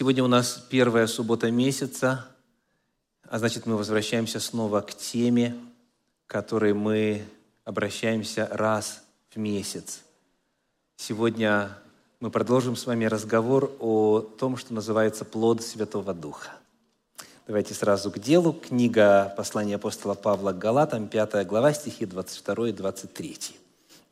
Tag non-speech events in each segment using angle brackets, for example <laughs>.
Сегодня у нас первая суббота месяца, а значит, мы возвращаемся снова к теме, к которой мы обращаемся раз в месяц. Сегодня мы продолжим с вами разговор о том, что называется плод Святого Духа. Давайте сразу к делу. Книга послания апостола Павла к Галатам, 5 глава, стихи 22 и 23.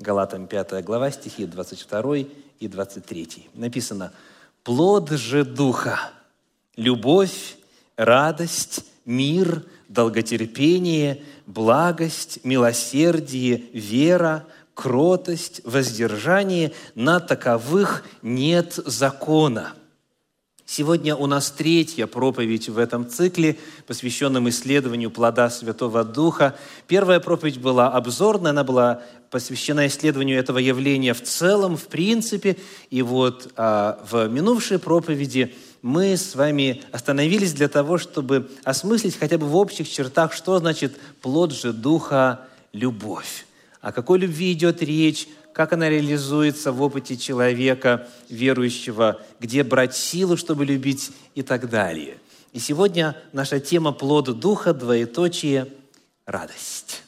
Галатам, 5 глава, стихи 22 и 23. Написано – Плод же Духа – любовь, радость, мир, долготерпение, благость, милосердие, вера, кротость, воздержание. На таковых нет закона. Сегодня у нас третья проповедь в этом цикле, посвященном исследованию плода Святого Духа. Первая проповедь была обзорная, она была посвящена исследованию этого явления в целом, в принципе. И вот а, в минувшей проповеди мы с вами остановились для того, чтобы осмыслить хотя бы в общих чертах, что значит плод же Духа – любовь. О какой любви идет речь, как она реализуется в опыте человека, верующего, где брать силу, чтобы любить и так далее. И сегодня наша тема «Плод Духа», двоеточие «Радость».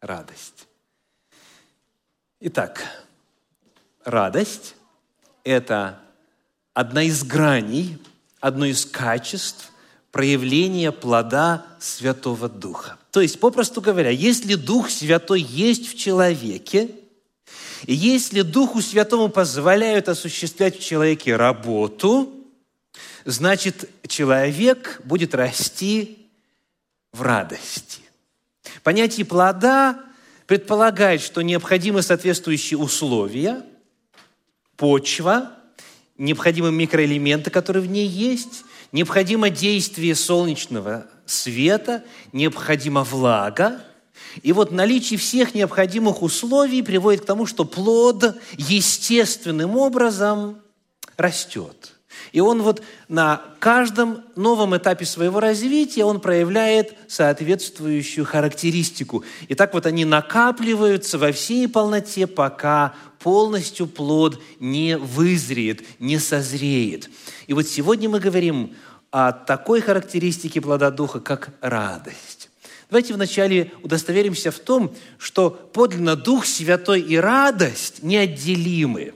Радость. Итак, радость – это одна из граней, одно из качеств проявления плода Святого Духа. То есть, попросту говоря, если Дух Святой есть в человеке – и если Духу Святому позволяют осуществлять в человеке работу, значит, человек будет расти в радости. Понятие плода предполагает, что необходимы соответствующие условия, почва, необходимы микроэлементы, которые в ней есть, необходимо действие солнечного света, необходима влага, и вот наличие всех необходимых условий приводит к тому, что плод естественным образом растет. И он вот на каждом новом этапе своего развития он проявляет соответствующую характеристику. И так вот они накапливаются во всей полноте, пока полностью плод не вызреет, не созреет. И вот сегодня мы говорим о такой характеристике плода Духа, как радость. Давайте вначале удостоверимся в том, что подлинно Дух Святой и радость неотделимы.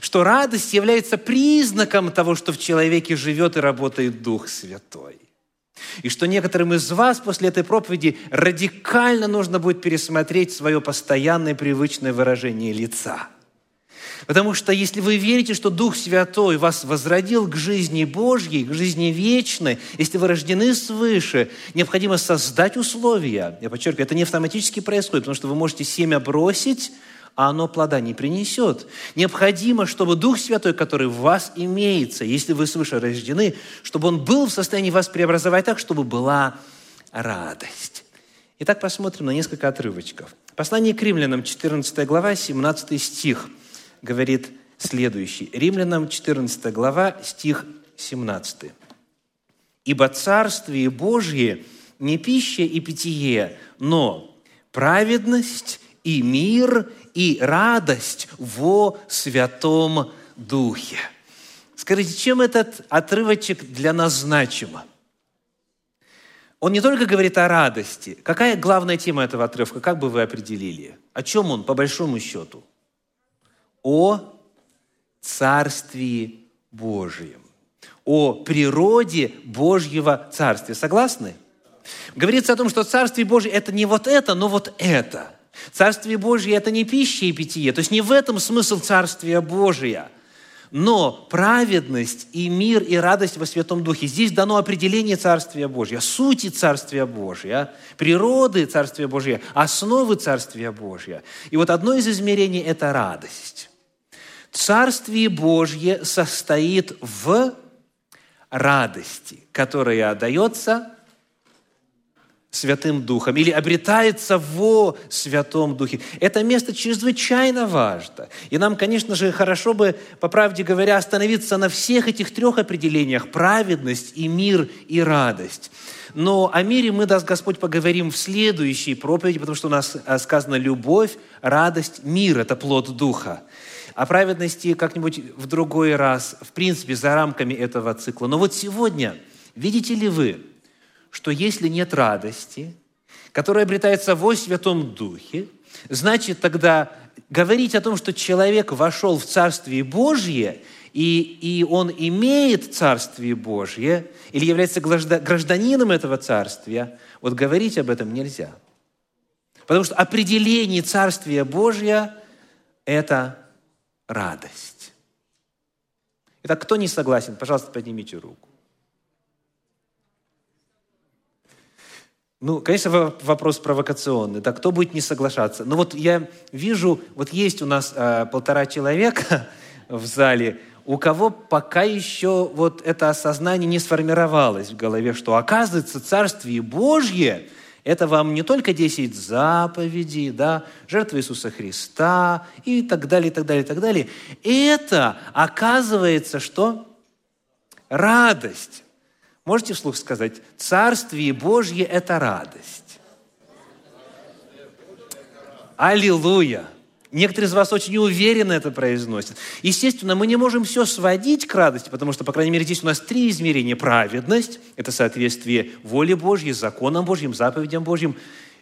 Что радость является признаком того, что в человеке живет и работает Дух Святой. И что некоторым из вас после этой проповеди радикально нужно будет пересмотреть свое постоянное привычное выражение лица – Потому что если вы верите, что Дух Святой вас возродил к жизни Божьей, к жизни вечной, если вы рождены свыше, необходимо создать условия. Я подчеркиваю, это не автоматически происходит, потому что вы можете семя бросить, а оно плода не принесет. Необходимо, чтобы Дух Святой, который в вас имеется, если вы свыше рождены, чтобы Он был в состоянии вас преобразовать так, чтобы была радость. Итак, посмотрим на несколько отрывочков. Послание к римлянам, 14 глава, 17 стих – говорит следующий. Римлянам 14 глава, стих 17. «Ибо Царствие Божье не пища и питье, но праведность и мир и радость во Святом Духе». Скажите, чем этот отрывочек для нас значим? Он не только говорит о радости. Какая главная тема этого отрывка? Как бы вы определили? О чем он, по большому счету? О Царствии Божьем, о природе Божьего Царствия. Согласны? Говорится о том, что Царствие Божье – это не вот это, но вот это. Царствие Божье – это не пища и питье. То есть не в этом смысл Царствия Божия – но праведность и мир и радость во Святом Духе. Здесь дано определение Царствия Божьего, сути Царствия Божьего, природы Царствия Божьего, основы Царствия Божьего. И вот одно из измерений – это радость. Царствие Божье состоит в радости, которая дается Святым Духом или обретается во Святом Духе. Это место чрезвычайно важно. И нам, конечно же, хорошо бы, по правде говоря, остановиться на всех этих трех определениях – праведность и мир и радость. Но о мире мы, даст Господь, поговорим в следующей проповеди, потому что у нас э, сказано любовь, радость, мир – это плод Духа. о праведности как-нибудь в другой раз, в принципе, за рамками этого цикла. Но вот сегодня, видите ли вы, что если нет радости, которая обретается во Святом Духе, значит тогда говорить о том, что человек вошел в Царствие Божье, и, и он имеет Царствие Божье, или является гражданином этого Царствия, вот говорить об этом нельзя. Потому что определение Царствия Божья – это радость. Итак, кто не согласен, пожалуйста, поднимите руку. Ну, конечно, вопрос провокационный. Да, кто будет не соглашаться? Но вот я вижу, вот есть у нас э, полтора человека <laughs> в зале, у кого пока еще вот это осознание не сформировалось в голове, что оказывается Царствие Божье – это вам не только 10 заповедей, да, жертва Иисуса Христа и так далее, и так далее, и так далее. Это оказывается что? Радость. Можете вслух сказать, Царствие Божье – это радость. Аллилуйя! Некоторые из вас очень уверенно это произносят. Естественно, мы не можем все сводить к радости, потому что, по крайней мере, здесь у нас три измерения. Праведность – это соответствие воле Божьей, законам Божьим, заповедям Божьим.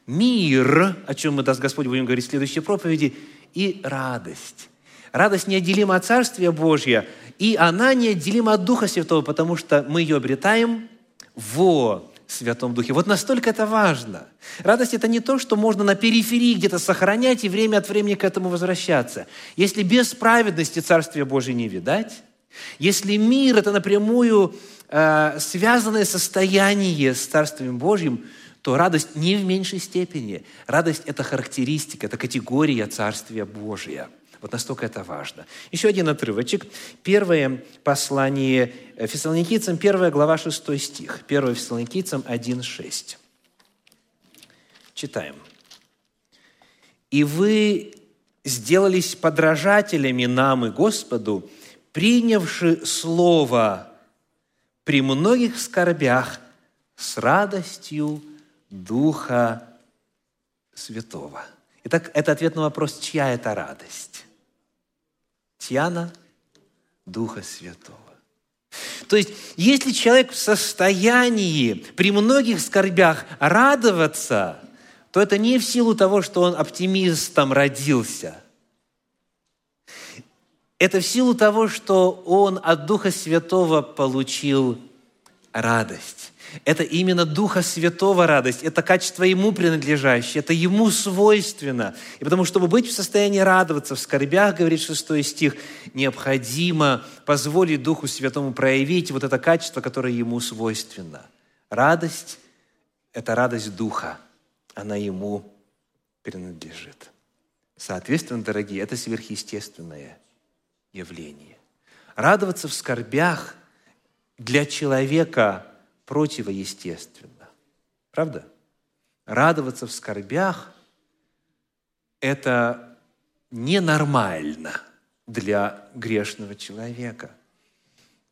Мир, о чем мы, даст Господь, будем говорить в следующей проповеди. И радость. Радость неотделима от Царствия Божья, и она неотделима от Духа Святого, потому что мы ее обретаем во Святом Духе. Вот настолько это важно. Радость – это не то, что можно на периферии где-то сохранять и время от времени к этому возвращаться. Если без праведности Царствия Божие не видать, если мир – это напрямую э, связанное состояние с Царствием Божьим, то радость не в меньшей степени. Радость – это характеристика, это категория Царствия Божия – вот настолько это важно. Еще один отрывочек. Первое послание Фессалоникийцам, первая глава, 6 стих. Первое Фессалоникийцам 1,6. Читаем. «И вы сделались подражателями нам и Господу, принявши Слово при многих скорбях с радостью Духа Святого». Итак, это ответ на вопрос, чья это радость. Тьяна Духа Святого. То есть, если человек в состоянии при многих скорбях радоваться, то это не в силу того, что он оптимистом родился. Это в силу того, что он от Духа Святого получил радость. Это именно Духа Святого радость, это качество Ему принадлежащее, это Ему свойственно. И потому, чтобы быть в состоянии радоваться в скорбях, говорит шестой стих, необходимо позволить Духу Святому проявить вот это качество, которое Ему свойственно. Радость – это радость Духа, она Ему принадлежит. Соответственно, дорогие, это сверхъестественное явление. Радоваться в скорбях для человека – противоестественно. Правда? Радоваться в скорбях – это ненормально для грешного человека.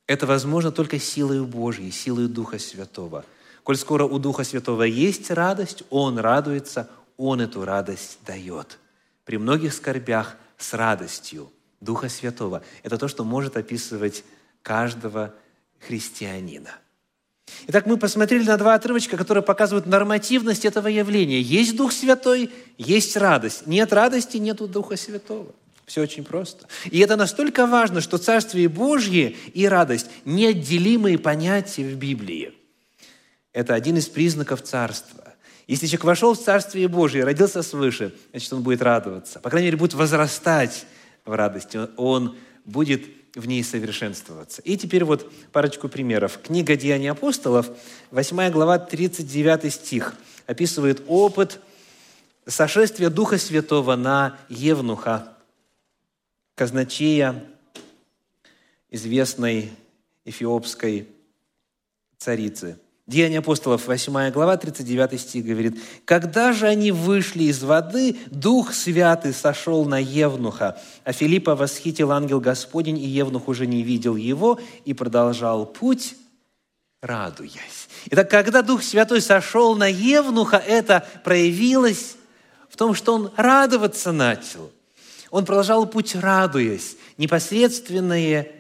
Это возможно только силой Божьей, силой Духа Святого. Коль скоро у Духа Святого есть радость, Он радуется, Он эту радость дает. При многих скорбях с радостью Духа Святого. Это то, что может описывать каждого христианина – Итак, мы посмотрели на два отрывочка, которые показывают нормативность этого явления. Есть Дух Святой, есть радость. Нет радости, нет Духа Святого. Все очень просто. И это настолько важно, что Царствие Божье и радость – неотделимые понятия в Библии. Это один из признаков Царства. Если человек вошел в Царствие Божье, родился свыше, значит, он будет радоваться. По крайней мере, будет возрастать в радости. Он будет в ней совершенствоваться. И теперь вот парочку примеров. Книга «Деяния апостолов», 8 глава, 39 стих, описывает опыт сошествия Духа Святого на Евнуха, казначея известной эфиопской царицы – Деяния апостолов, 8 глава, 39 стих говорит, «Когда же они вышли из воды, Дух Святый сошел на Евнуха, а Филиппа восхитил ангел Господень, и Евнух уже не видел его, и продолжал путь, радуясь». Итак, когда Дух Святой сошел на Евнуха, это проявилось в том, что он радоваться начал. Он продолжал путь, радуясь. Непосредственное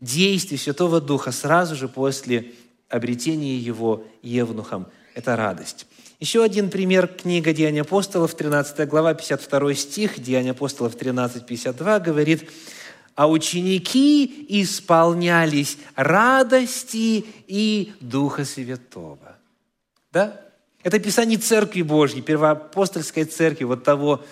действие Святого Духа сразу же после обретения его Евнухом – это радость. Еще один пример – книга «Деяния апостолов», 13 глава, 52 стих, «Деяния апостолов» 13, 52 говорит, «А ученики исполнялись радости и Духа Святого». Да? Это описание Церкви Божьей, первоапостольской церкви, вот того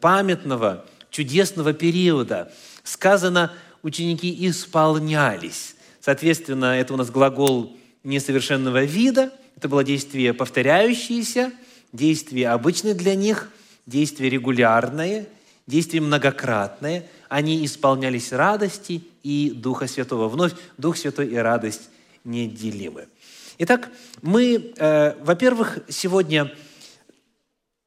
памятного, чудесного периода. Сказано, ученики исполнялись. Соответственно, это у нас глагол несовершенного вида – это было действие повторяющееся, действие обычное для них, действие регулярное, действие многократное. Они исполнялись радости и Духа Святого. Вновь Дух Святой и радость неделимы. Итак, мы, э, во-первых, сегодня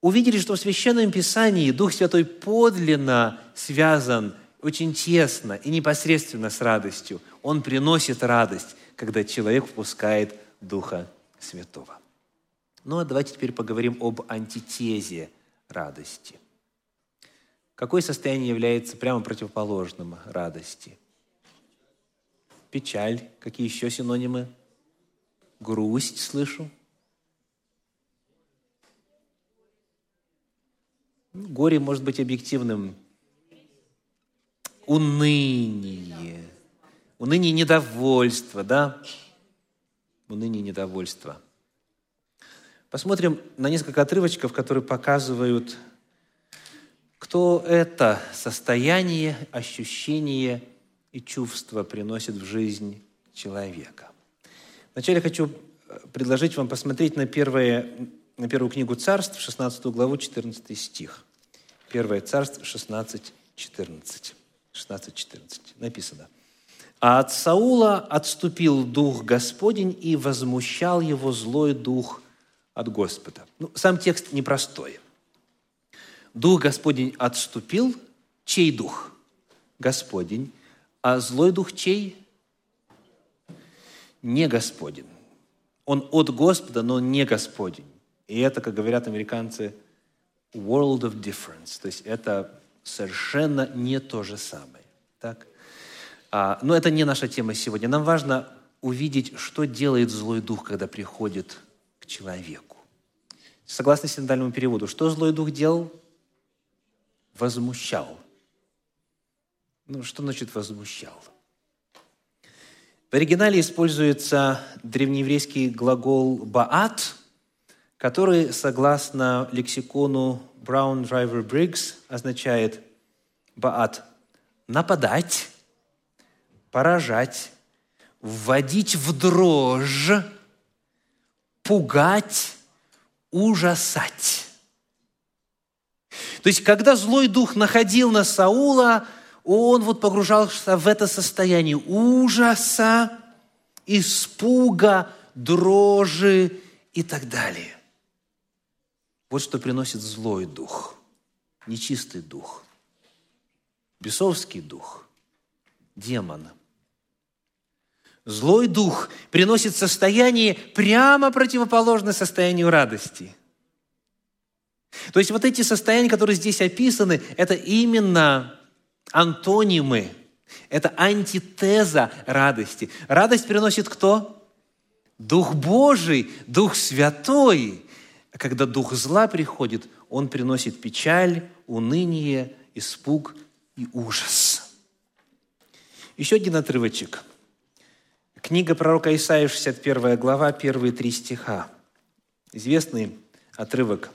увидели, что в Священном Писании Дух Святой подлинно связан очень тесно и непосредственно с радостью. Он приносит радость, когда человек впускает Духа Святого. Ну а давайте теперь поговорим об антитезе радости. Какое состояние является прямо противоположным радости? Печаль. Какие еще синонимы? Грусть слышу. Горе может быть объективным. Уныние. Уныние, недовольство, да? уныние недовольство. Посмотрим на несколько отрывочков, которые показывают, кто это состояние, ощущение и чувство приносит в жизнь человека. Вначале хочу э, предложить вам посмотреть на, первое, на первую книгу Царств, 16 главу, 14 стих. Первое Царств, 16, 14. 16, 14. Написано. А от Саула отступил дух Господень и возмущал его злой дух от Господа. Ну, сам текст непростой. Дух Господень отступил. Чей дух? Господень. А злой дух чей? Не Господень. Он от Господа, но не Господень. И это, как говорят американцы, world of difference. То есть это совершенно не то же самое. Так? А, но это не наша тема сегодня. Нам важно увидеть, что делает злой дух, когда приходит к человеку. Согласно синодальному переводу, что злой дух делал? Возмущал. Ну, что значит возмущал? В оригинале используется древнееврейский глагол «баат», который, согласно лексикону Brown Driver Briggs, означает «баат» – нападать, поражать, вводить в дрожь, пугать, ужасать. То есть, когда злой дух находил на Саула, он вот погружался в это состояние ужаса, испуга, дрожи и так далее. Вот что приносит злой дух, нечистый дух, бесовский дух, демон – Злой дух приносит состояние прямо противоположное состоянию радости. То есть вот эти состояния, которые здесь описаны, это именно антонимы, это антитеза радости. Радость приносит кто? Дух Божий, Дух Святой. Когда Дух зла приходит, он приносит печаль, уныние, испуг и ужас. Еще один отрывочек – Книга пророка Исаия, 61 глава, первые три стиха. Известный отрывок,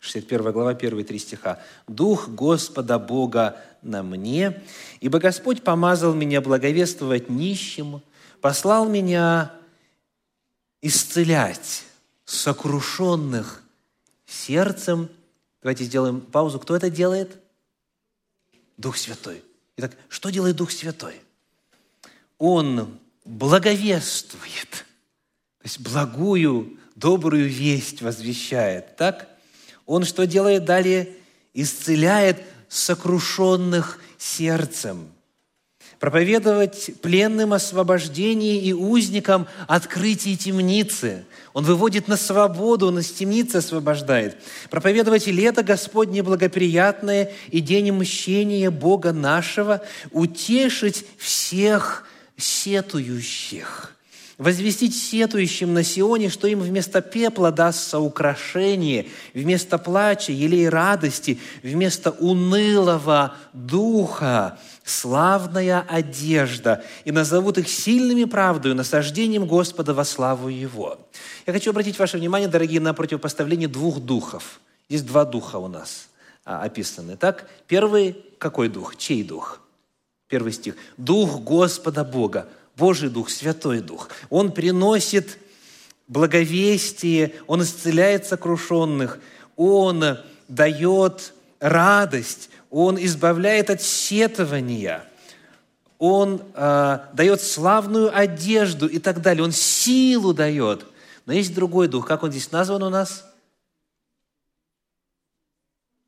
61 глава, первые три стиха. «Дух Господа Бога на мне, ибо Господь помазал меня благовествовать нищим, послал меня исцелять сокрушенных сердцем». Давайте сделаем паузу. Кто это делает? Дух Святой. Итак, что делает Дух Святой? Он благовествует, то есть благую, добрую весть возвещает, так? Он что делает далее? Исцеляет сокрушенных сердцем. проповедовать пленным освобождение и узникам открытие темницы. Он выводит на свободу, он из темницы освобождает. Проповедовать лето Господне благоприятное и день мщения Бога нашего, утешить всех сетующих – возвестить сетующим на Сионе, что им вместо пепла дастся украшение, вместо плача, елей радости, вместо унылого духа славная одежда, и назовут их сильными правдою, насаждением Господа во славу Его. Я хочу обратить ваше внимание, дорогие, на противопоставление двух духов. Есть два духа у нас а, описаны. Так, первый какой дух? Чей дух? Первый стих. Дух Господа Бога, Божий Дух, Святой Дух. Он приносит благовестие, Он исцеляет сокрушенных, Он дает радость, Он избавляет от сетования, Он э, дает славную одежду и так далее. Он силу дает. Но есть другой дух. Как он здесь назван у нас?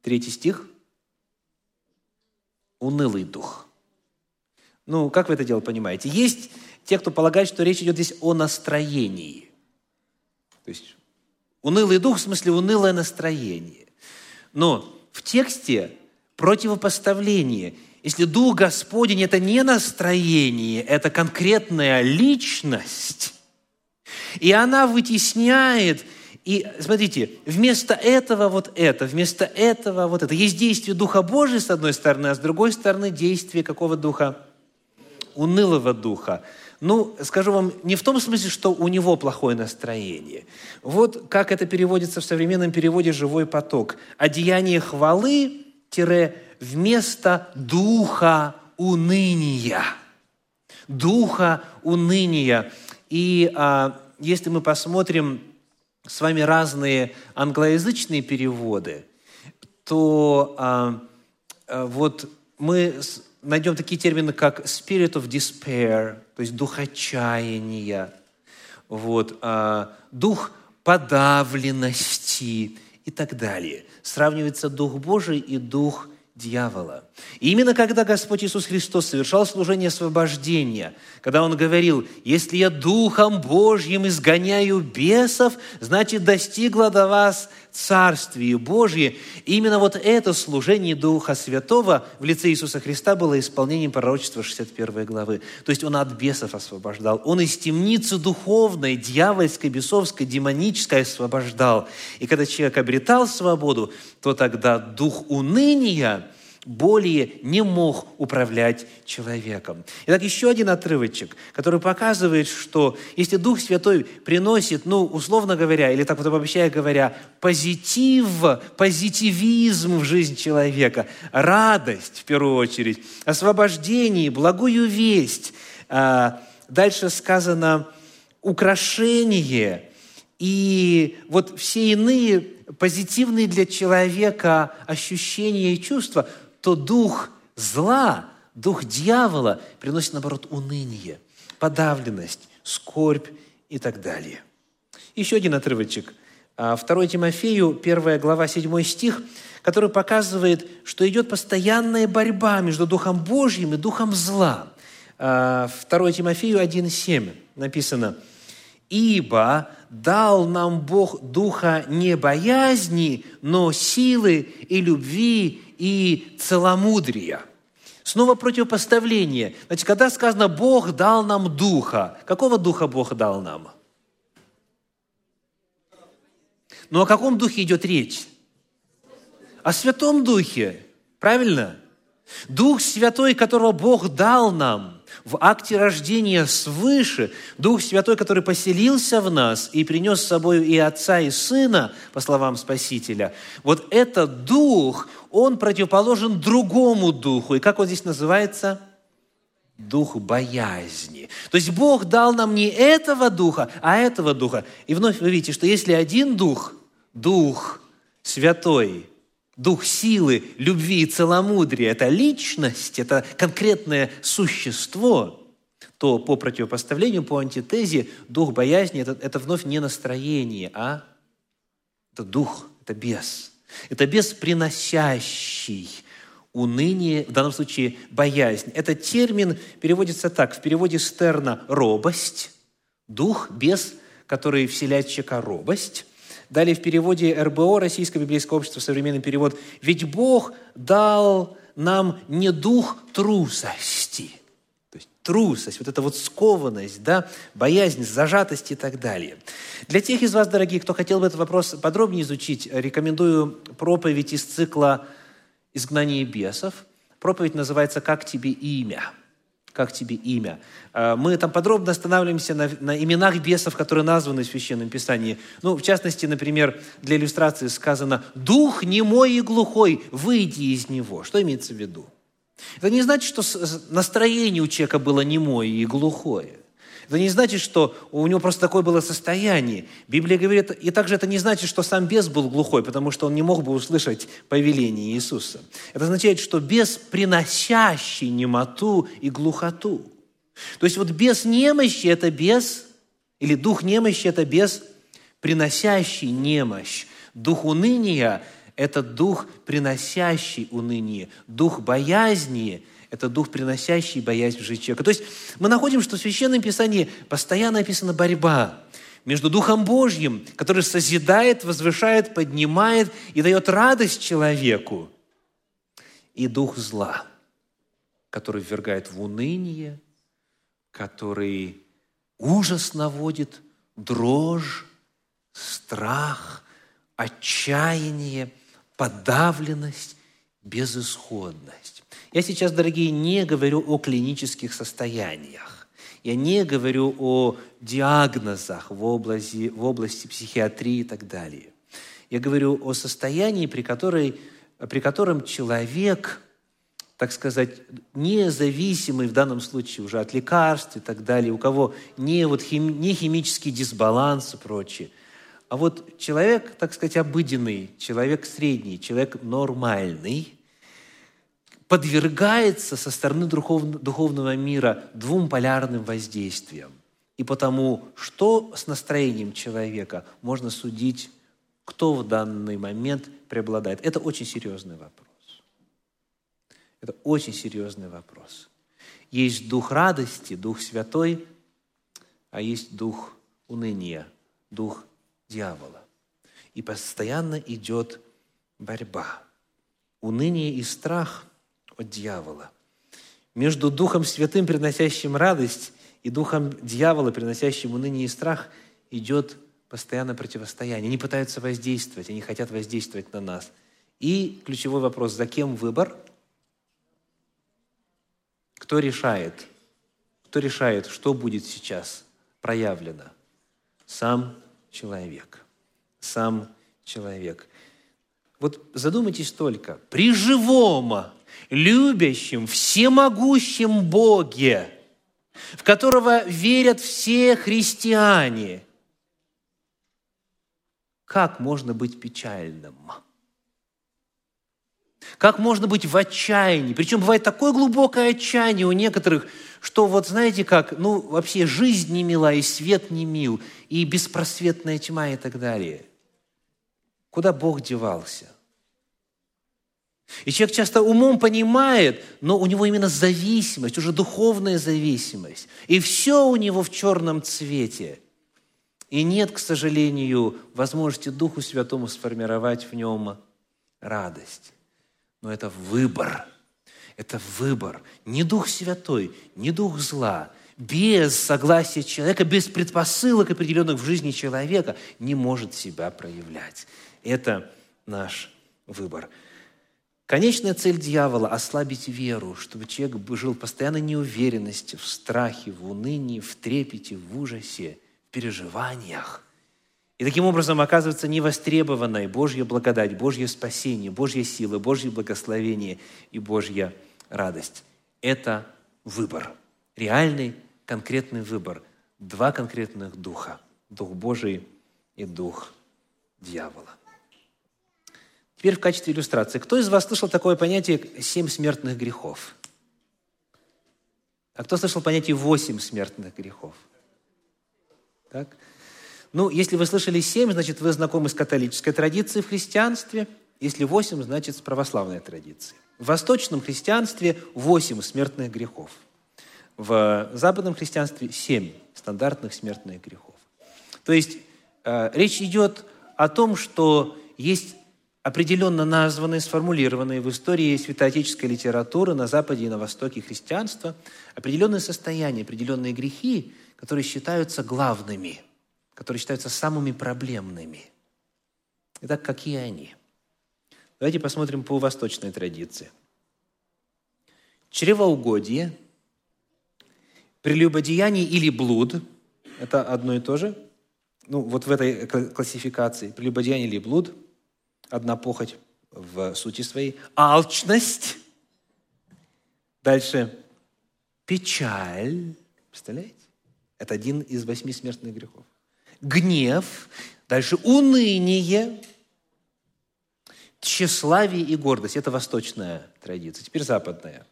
Третий стих. Унылый дух. Ну, как вы это дело понимаете? Есть те, кто полагает, что речь идет здесь о настроении. То есть унылый дух, в смысле унылое настроение. Но в тексте противопоставление. Если Дух Господень – это не настроение, это конкретная личность, и она вытесняет и смотрите, вместо этого вот это, вместо этого вот это. Есть действие Духа Божия с одной стороны, а с другой стороны действие какого духа? Унылого духа. Ну, скажу вам, не в том смысле, что у него плохое настроение. Вот как это переводится в современном переводе «живой поток». Одеяние хвалы вместо духа уныния. Духа уныния. И а, если мы посмотрим с вами разные англоязычные переводы, то а, а, вот мы найдем такие термины, как spirit of despair, то есть дух отчаяния, вот, а, дух подавленности и так далее. Сравнивается дух Божий и дух дьявола. И именно когда Господь Иисус Христос совершал служение освобождения, когда Он говорил, если я Духом Божьим изгоняю бесов, значит, достигло до вас Царствие Божье. Именно вот это служение Духа Святого в лице Иисуса Христа было исполнением пророчества 61 главы. То есть Он от бесов освобождал. Он из темницы духовной, дьявольской, бесовской, демонической освобождал. И когда человек обретал свободу, то тогда дух уныния – более не мог управлять человеком. Итак, еще один отрывочек, который показывает, что если Дух Святой приносит, ну, условно говоря, или так вот обобщая говоря, позитив, позитивизм в жизнь человека, радость, в первую очередь, освобождение, благую весть, а, дальше сказано украшение, и вот все иные позитивные для человека ощущения и чувства – то дух зла, дух дьявола приносит, наоборот, уныние, подавленность, скорбь и так далее. Еще один отрывочек. 2 а, Тимофею, 1 глава, 7 стих, который показывает, что идет постоянная борьба между Духом Божьим и Духом зла. 2 а, Тимофею 1,7 написано, «Ибо дал нам Бог духа не боязни, но силы и любви и целомудрия. Снова противопоставление. Значит, когда сказано «Бог дал нам духа», какого духа Бог дал нам? Но о каком духе идет речь? О Святом Духе. Правильно? Дух Святой, которого Бог дал нам – в акте рождения свыше, Дух Святой, который поселился в нас и принес с собой и Отца, и Сына, по словам Спасителя, вот этот Дух, он противоположен другому Духу. И как он здесь называется? Дух боязни. То есть Бог дал нам не этого Духа, а этого Духа. И вновь вы видите, что если один Дух, Дух Святой – Дух силы, любви и целомудрия – это личность, это конкретное существо, то по противопоставлению, по антитезе, дух боязни это, – это вновь не настроение, а это дух, это бес. Это бес, приносящий уныние, в данном случае боязнь. Этот термин переводится так, в переводе Стерна – робость, дух, без, который вселяет в человека робость. Далее в переводе РБО, Российское библейское общество, современный перевод, «Ведь Бог дал нам не дух трусости». То есть трусость, вот эта вот скованность, да, боязнь, зажатость и так далее. Для тех из вас, дорогие, кто хотел бы этот вопрос подробнее изучить, рекомендую проповедь из цикла «Изгнание бесов». Проповедь называется «Как тебе имя?» Как тебе имя. А, мы там подробно останавливаемся на, на именах бесов, которые названы в Священном Писании. Ну, в частности, например, для иллюстрации сказано «Дух немой и глухой, выйди из него». Что имеется в виду? Это не значит, что настроение у человека было немое и глухое. Это не значит, что у него просто такое было состояние. Библия говорит, и также это не значит, что сам бес был глухой, потому что он не мог бы услышать повеление Иисуса. Это означает, что бес, приносящий немоту и глухоту. То есть вот бес немощи – это бес, или дух немощи – это бес, приносящий немощь. Дух уныния – это дух, приносящий уныние. Дух боязни – это дух, приносящий боязнь в жизнь человека. То есть мы находим, что в Священном Писании постоянно описана борьба между Духом Божьим, который созидает, возвышает, поднимает и дает радость человеку, и Дух зла, который ввергает в уныние, который ужас наводит, дрожь, страх, отчаяние, подавленность, безысходность. Я сейчас, дорогие, не говорю о клинических состояниях. Я не говорю о диагнозах в области, в области психиатрии и так далее. Я говорю о состоянии, при, которой, при котором человек, так сказать, независимый в данном случае уже от лекарств и так далее, у кого не, вот хим, не химический дисбаланс и прочее, а вот человек, так сказать, обыденный, человек средний, человек нормальный, подвергается со стороны духовного мира двум полярным воздействиям. И потому, что с настроением человека можно судить, кто в данный момент преобладает. Это очень серьезный вопрос. Это очень серьезный вопрос. Есть дух радости, дух святой, а есть дух уныния, дух дьявола. И постоянно идет борьба. Уныние и страх – от дьявола. Между Духом Святым, приносящим радость, и Духом дьявола, приносящим уныние и страх, идет постоянное противостояние. Они пытаются воздействовать, они хотят воздействовать на нас. И ключевой вопрос, за кем выбор? Кто решает? Кто решает, что будет сейчас проявлено? Сам человек. Сам человек. Вот задумайтесь только, при живом любящем, всемогущем Боге, в которого верят все христиане, как можно быть печальным? Как можно быть в отчаянии? Причем бывает такое глубокое отчаяние у некоторых, что вот знаете как, ну вообще жизнь не мила, и свет не мил, и беспросветная тьма и так далее. Куда Бог девался? И человек часто умом понимает, но у него именно зависимость, уже духовная зависимость. И все у него в черном цвете. И нет, к сожалению, возможности Духу Святому сформировать в нем радость. Но это выбор. Это выбор. Не Дух Святой, не Дух зла. Без согласия человека, без предпосылок, определенных в жизни человека, не может себя проявлять. Это наш выбор. Конечная цель дьявола – ослабить веру, чтобы человек жил в постоянной неуверенности, в страхе, в унынии, в трепете, в ужасе, в переживаниях. И таким образом оказывается невостребованной Божья благодать, Божье спасение, Божья сила, Божье благословение и Божья радость. Это выбор, реальный конкретный выбор. Два конкретных духа – Дух Божий и Дух дьявола. Теперь в качестве иллюстрации. Кто из вас слышал такое понятие «семь смертных грехов»? А кто слышал понятие «восемь смертных грехов»? Так? Ну, если вы слышали семь, значит, вы знакомы с католической традицией в христианстве. Если восемь, значит с православной традиции. В восточном христианстве восемь смертных грехов. В западном христианстве семь стандартных смертных грехов. То есть э, речь идет о том, что есть определенно названные, сформулированные в истории святоотеческой литературы на Западе и на Востоке христианства определенные состояния, определенные грехи, которые считаются главными, которые считаются самыми проблемными. Итак, какие они? Давайте посмотрим по восточной традиции. Чревоугодие, прелюбодеяние или блуд – это одно и то же. Ну, вот в этой классификации. Прелюбодеяние или блуд – одна похоть в сути своей, алчность, дальше печаль, представляете? Это один из восьми смертных грехов. Гнев, дальше уныние, тщеславие и гордость. Это восточная традиция. Теперь западная.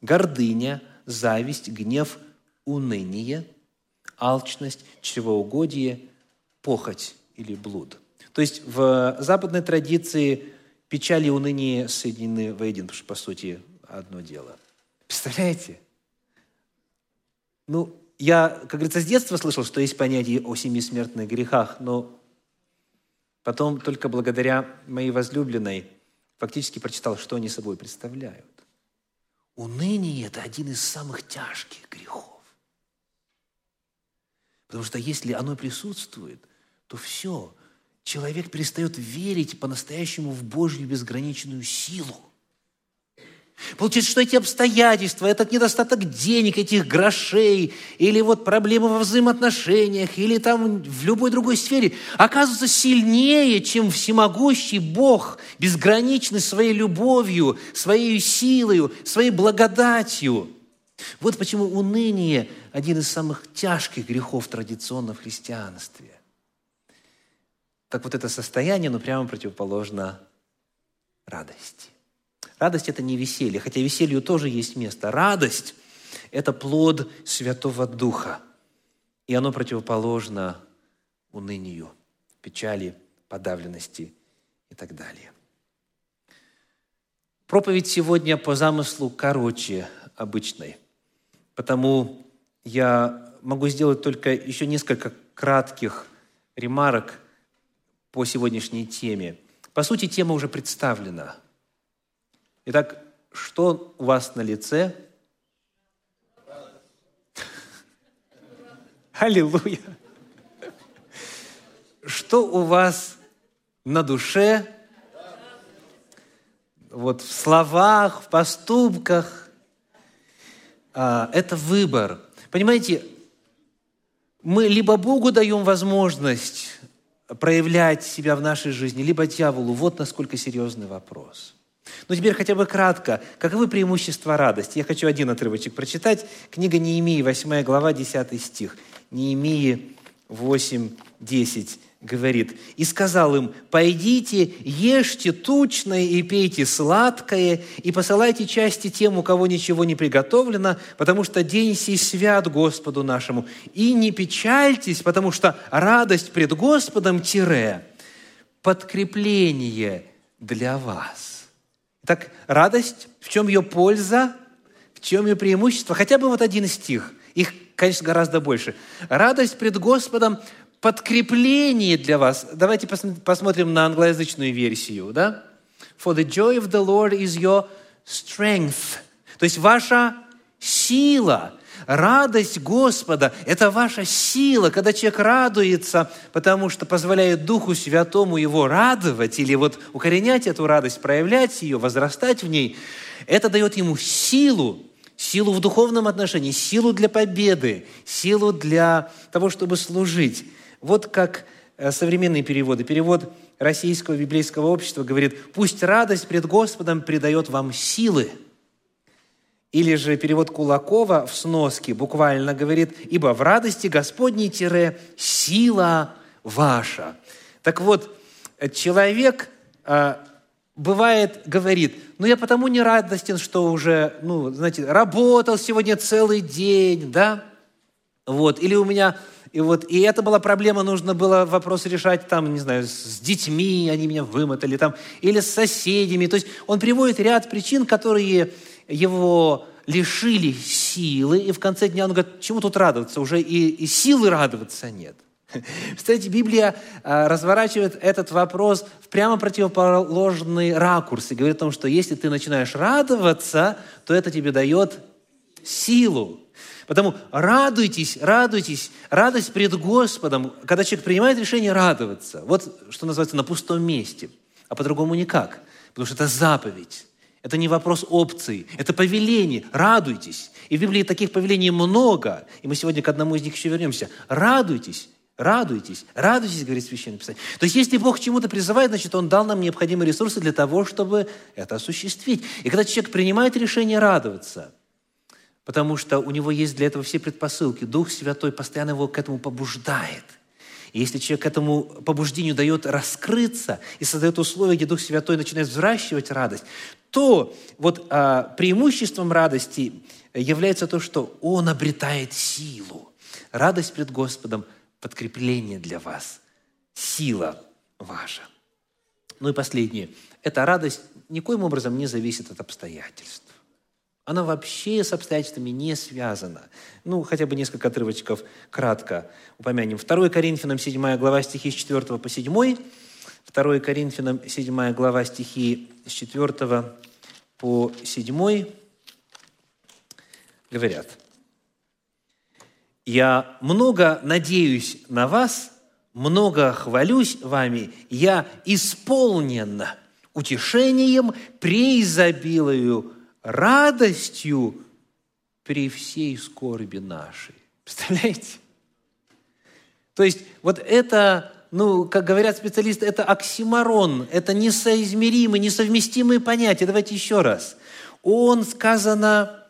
Гордыня, зависть, гнев, уныние, алчность, чревоугодие, похоть или блуд – то есть в западной традиции печаль и уныние соединены воедино, потому что, по сути, одно дело. Представляете? Ну, я, как говорится, с детства слышал, что есть понятие о семи смертных грехах, но потом только благодаря моей возлюбленной фактически прочитал, что они собой представляют. Уныние – это один из самых тяжких грехов. Потому что если оно присутствует, то все, человек перестает верить по-настоящему в Божью безграничную силу. Получается, что эти обстоятельства, этот недостаток денег, этих грошей, или вот проблемы во взаимоотношениях, или там в любой другой сфере, оказываются сильнее, чем всемогущий Бог, безграничный своей любовью, своей силой, своей благодатью. Вот почему уныние – один из самых тяжких грехов в христианстве так вот это состояние, ну, прямо противоположно радости. Радость – это не веселье, хотя веселью тоже есть место. Радость – это плод Святого Духа, и оно противоположно унынию, печали, подавленности и так далее. Проповедь сегодня по замыслу короче обычной, потому я могу сделать только еще несколько кратких ремарок – по сегодняшней теме. По сути, тема уже представлена. Итак, что у вас на лице? <laughs> Аллилуйя! Что у вас на душе? Вот в словах, в поступках. А, это выбор. Понимаете, мы либо Богу даем возможность проявлять себя в нашей жизни, либо дьяволу. Вот насколько серьезный вопрос. Но теперь хотя бы кратко. Каковы преимущества радости? Я хочу один отрывочек прочитать. Книга Неемии, 8 глава, 10 стих. Неемии 8, 10 говорит, «И сказал им, пойдите, ешьте тучное и пейте сладкое, и посылайте части тем, у кого ничего не приготовлено, потому что день сей свят Господу нашему. И не печальтесь, потому что радость пред Господом тире подкрепление для вас». Так, радость, в чем ее польза, в чем ее преимущество? Хотя бы вот один стих. Их, конечно, гораздо больше. Радость пред Господом подкрепление для вас. Давайте посмотрим на англоязычную версию, да? For the joy of the Lord is your strength. То есть ваша сила, радость Господа – это ваша сила, когда человек радуется, потому что позволяет Духу Святому его радовать или вот укоренять эту радость, проявлять ее, возрастать в ней. Это дает ему силу, силу в духовном отношении, силу для победы, силу для того, чтобы служить. Вот как э, современные переводы. Перевод Российского библейского общества говорит, «Пусть радость пред Господом придает вам силы». Или же перевод Кулакова в сноске буквально говорит, «Ибо в радости Господней тире сила ваша». Так вот, человек э, бывает говорит, ну я потому не радостен, что уже, ну, знаете, работал сегодня целый день, да, вот, или у меня И, вот, и это была проблема, нужно было вопрос решать там, не знаю, с детьми, они меня вымотали, там, или с соседями. То есть он приводит ряд причин, которые его лишили силы, и в конце дня он говорит, чему тут радоваться? Уже и, и силы радоваться нет. <laughs> Кстати, Библия а, разворачивает этот вопрос в прямо противоположный ракурс и говорит о том, что если ты начинаешь радоваться, то это тебе дает силу. Потому радуйтесь, радуйтесь, радость пред Господом, когда человек принимает решение радоваться. Вот что называется на пустом месте, а по-другому никак, потому что это заповедь. Это не вопрос опций, это повеление. Радуйтесь. И в Библии таких повелений много. И мы сегодня к одному из них еще вернемся. Радуйтесь. Радуйтесь, радуйтесь, говорит Священное Писание. То есть, если Бог к чему-то призывает, значит, Он дал нам необходимые ресурсы для того, чтобы это осуществить. И когда человек принимает решение радоваться, потому что у него есть для этого все предпосылки, Дух Святой постоянно его к этому побуждает. И если человек этому побуждению дает раскрыться и создает условия, где Дух Святой начинает взращивать радость, то вот а, преимуществом радости является то, что он обретает силу. Радость пред Господом – подкрепление для вас, сила ваша. Ну и последнее. Эта радость никоим образом не зависит от обстоятельств. Она вообще с обстоятельствами не связана. Ну, хотя бы несколько отрывочков кратко упомянем. 2 Коринфянам 7 глава стихи с 4 по 7. 2 Коринфянам 7 глава стихи с 4 по 7 говорят – я много надеюсь на вас, много хвалюсь вами, я исполнен утешением, преизобилую радостью при всей скорби нашей. Представляете? То есть вот это, ну, как говорят специалисты, это оксиморон, это несоизмеримые, несовместимые понятия. Давайте еще раз. Он, сказано,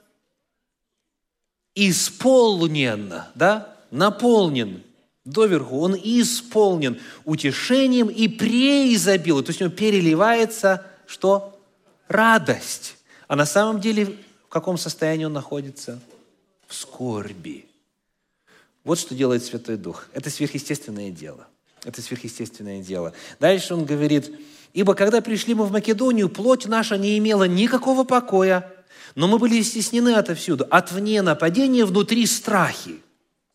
исполнен, да, наполнен доверху, он исполнен утешением и преизобилует. То есть него переливается что? Радость. А на самом деле в каком состоянии он находится? В скорби. Вот что делает Святой Дух. Это сверхъестественное дело. Это сверхъестественное дело. Дальше он говорит, «Ибо когда пришли мы в Македонию, плоть наша не имела никакого покоя, но мы были стеснены отовсюду. От вне нападения, внутри страхи.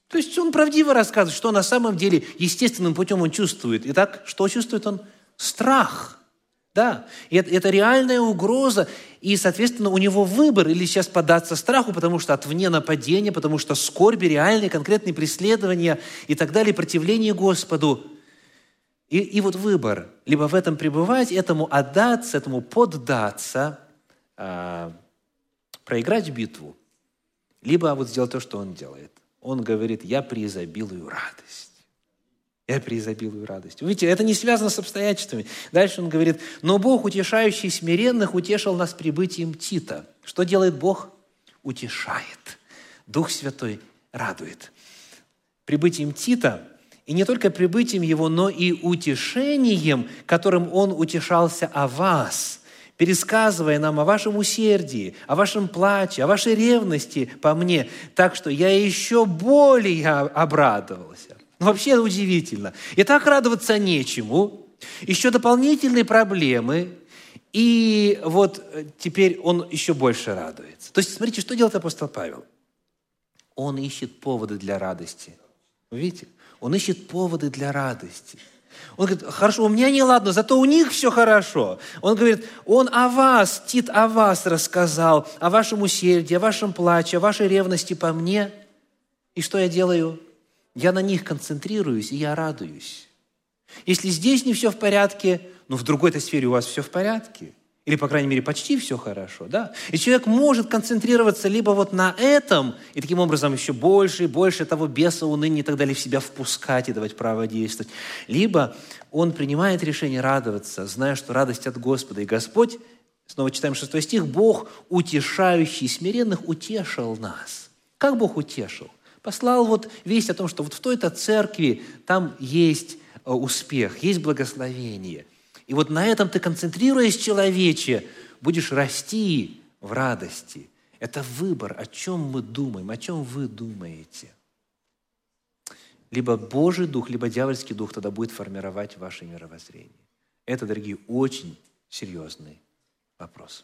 То есть он правдиво рассказывает, что на самом деле естественным путем он чувствует. Итак, что чувствует он? Страх. Да, это, это реальная угроза, и, соответственно, у него выбор или сейчас податься страху, потому что от вне нападения, потому что скорби, реальные, конкретные преследования и так далее, противление Господу. И, и вот выбор, либо в этом пребывать, этому отдаться, этому поддаться, а, проиграть битву, либо вот сделать то, что он делает. Он говорит, я преизобилую радость. Я преизобилую радость. Видите, это не связано с обстоятельствами. Дальше он говорит, но Бог, утешающий смиренных, утешил нас прибытием Тита. Что делает Бог? Утешает. Дух Святой радует. Прибытием Тита, и не только прибытием его, но и утешением, которым он утешался о вас – пересказывая нам о вашем усердии, о вашем плаче, о вашей ревности по мне, так что я еще более обрадовался. Ну, вообще удивительно. И так радоваться нечему, еще дополнительные проблемы, и вот э, теперь он еще больше радуется. То есть, смотрите, что делает апостол Павел? Он ищет поводы для радости. Видите? Он ищет поводы для радости – он говорит, хорошо, у меня не ладно, зато у них все хорошо. Он говорит, он о вас, Тит о вас рассказал, о вашем усердии, о вашем плаче, о вашей ревности по мне. И что я делаю? Я на них концентрируюсь, и я радуюсь. Если здесь не все в порядке, но в другой-то сфере у вас все в порядке – или, по крайней мере, почти все хорошо, да? И человек может концентрироваться либо вот на этом, и таким образом еще больше и больше того беса, уныния и так далее в себя впускать и давать право действовать. Либо он принимает решение радоваться, зная, что радость от Господа. И Господь, снова читаем 6 стих, Бог, утешающий смиренных, утешил нас. Как Бог утешил? Послал вот весть о том, что вот в той-то церкви там есть э, успех, есть благословение – и вот на этом ты, концентрируясь, человече, будешь расти в радости. Это выбор, о чем мы думаем, о чем вы думаете. либо Божий Дух, либо дьявольский Дух тогда будет формировать ваше мировоззрение. Это, дорогие, очень серьезный вопрос.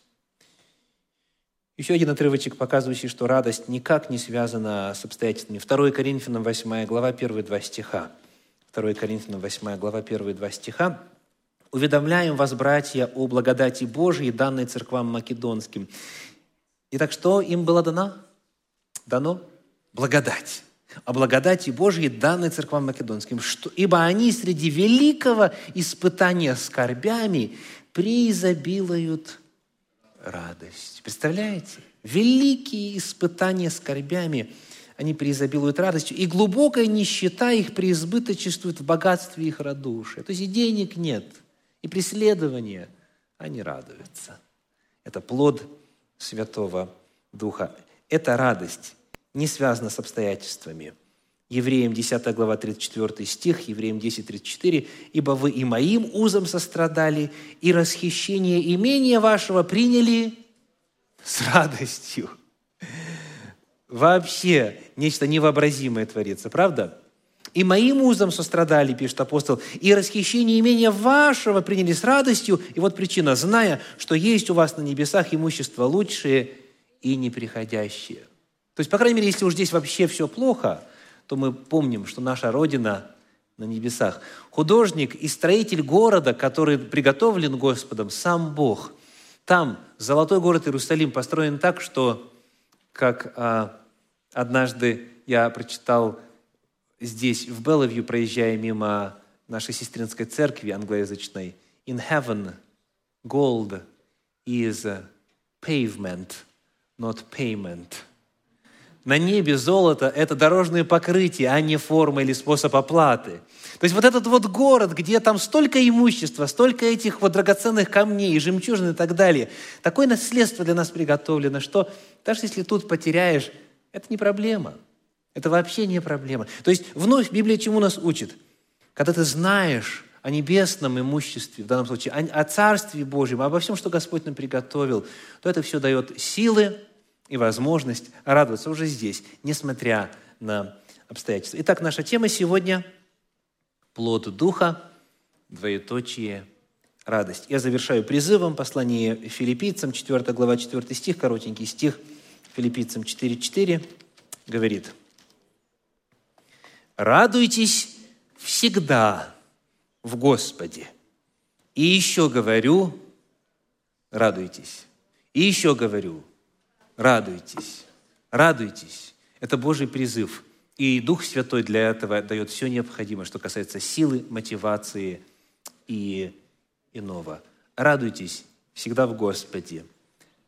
Еще один отрывочек, показывающий, что радость никак не связана с обстоятельствами. 2 Коринфянам 8 глава, первые два стиха. 2 Коринфянам 8 глава, первые два стиха. «Уведомляем вас, братья, о благодати Божией, данной церквам македонским». Итак, что им было дано? Дано благодать. О благодати Божьей, данной церквам македонским. Что, ибо они среди великого испытания скорбями преизобилуют радость. Представляете? Великие испытания скорбями, они преизобилуют радостью, и глубокая нищета их преизбыточествует в богатстве их радушия. То есть и денег нет, и преследования, они радуются. Это плод Святого Духа. Эта радость не связана с обстоятельствами. Евреям 10 глава 34 стих, Евреям 10, 34. «Ибо вы и моим узом сострадали, и расхищение имения вашего приняли с радостью». Вообще нечто невообразимое творится, правда? «И моим узом сострадали, – пишет апостол, – и расхищение имения вашего приняли с радостью». И вот причина, зная, что есть у вас на небесах имущество лучшее и неприходящее – то есть, по крайней мере, если уж здесь вообще все плохо, то мы помним, что наша Родина на небесах. Художник и строитель города, который приготовлен Господом, сам Бог. Там золотой город Иерусалим построен так, что, как а, однажды я прочитал здесь, в Белловью, проезжая мимо нашей сестринской церкви англоязычной, «In heaven gold is pavement, not payment». На небе золото – это дорожное покрытие, а не форма или способ оплаты. То есть вот этот вот город, где там столько имущества, столько этих вот драгоценных камней, жемчужин и так далее, такое наследство для нас приготовлено, что даже если тут потеряешь, это не проблема. Это вообще не проблема. То есть вновь Библия чему нас учит? Когда ты знаешь о небесном имуществе, в данном случае, о, о Царстве Божьем, обо всем, что Господь нам приготовил, то это все дает силы, и возможность радоваться уже здесь, несмотря на обстоятельства. Итак, наша тема сегодня – плод Духа, двоеточие, радость. Я завершаю призывом послание филиппийцам, 4 глава, 4 стих, коротенький стих, филиппийцам 4.4, говорит, «Радуйтесь всегда в Господе, и еще говорю, радуйтесь, и еще говорю, радуйтесь, радуйтесь. Это Божий призыв. И Дух Святой для этого дает все необходимое, что касается силы, мотивации и иного. Радуйтесь всегда в Господе.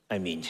Аминь.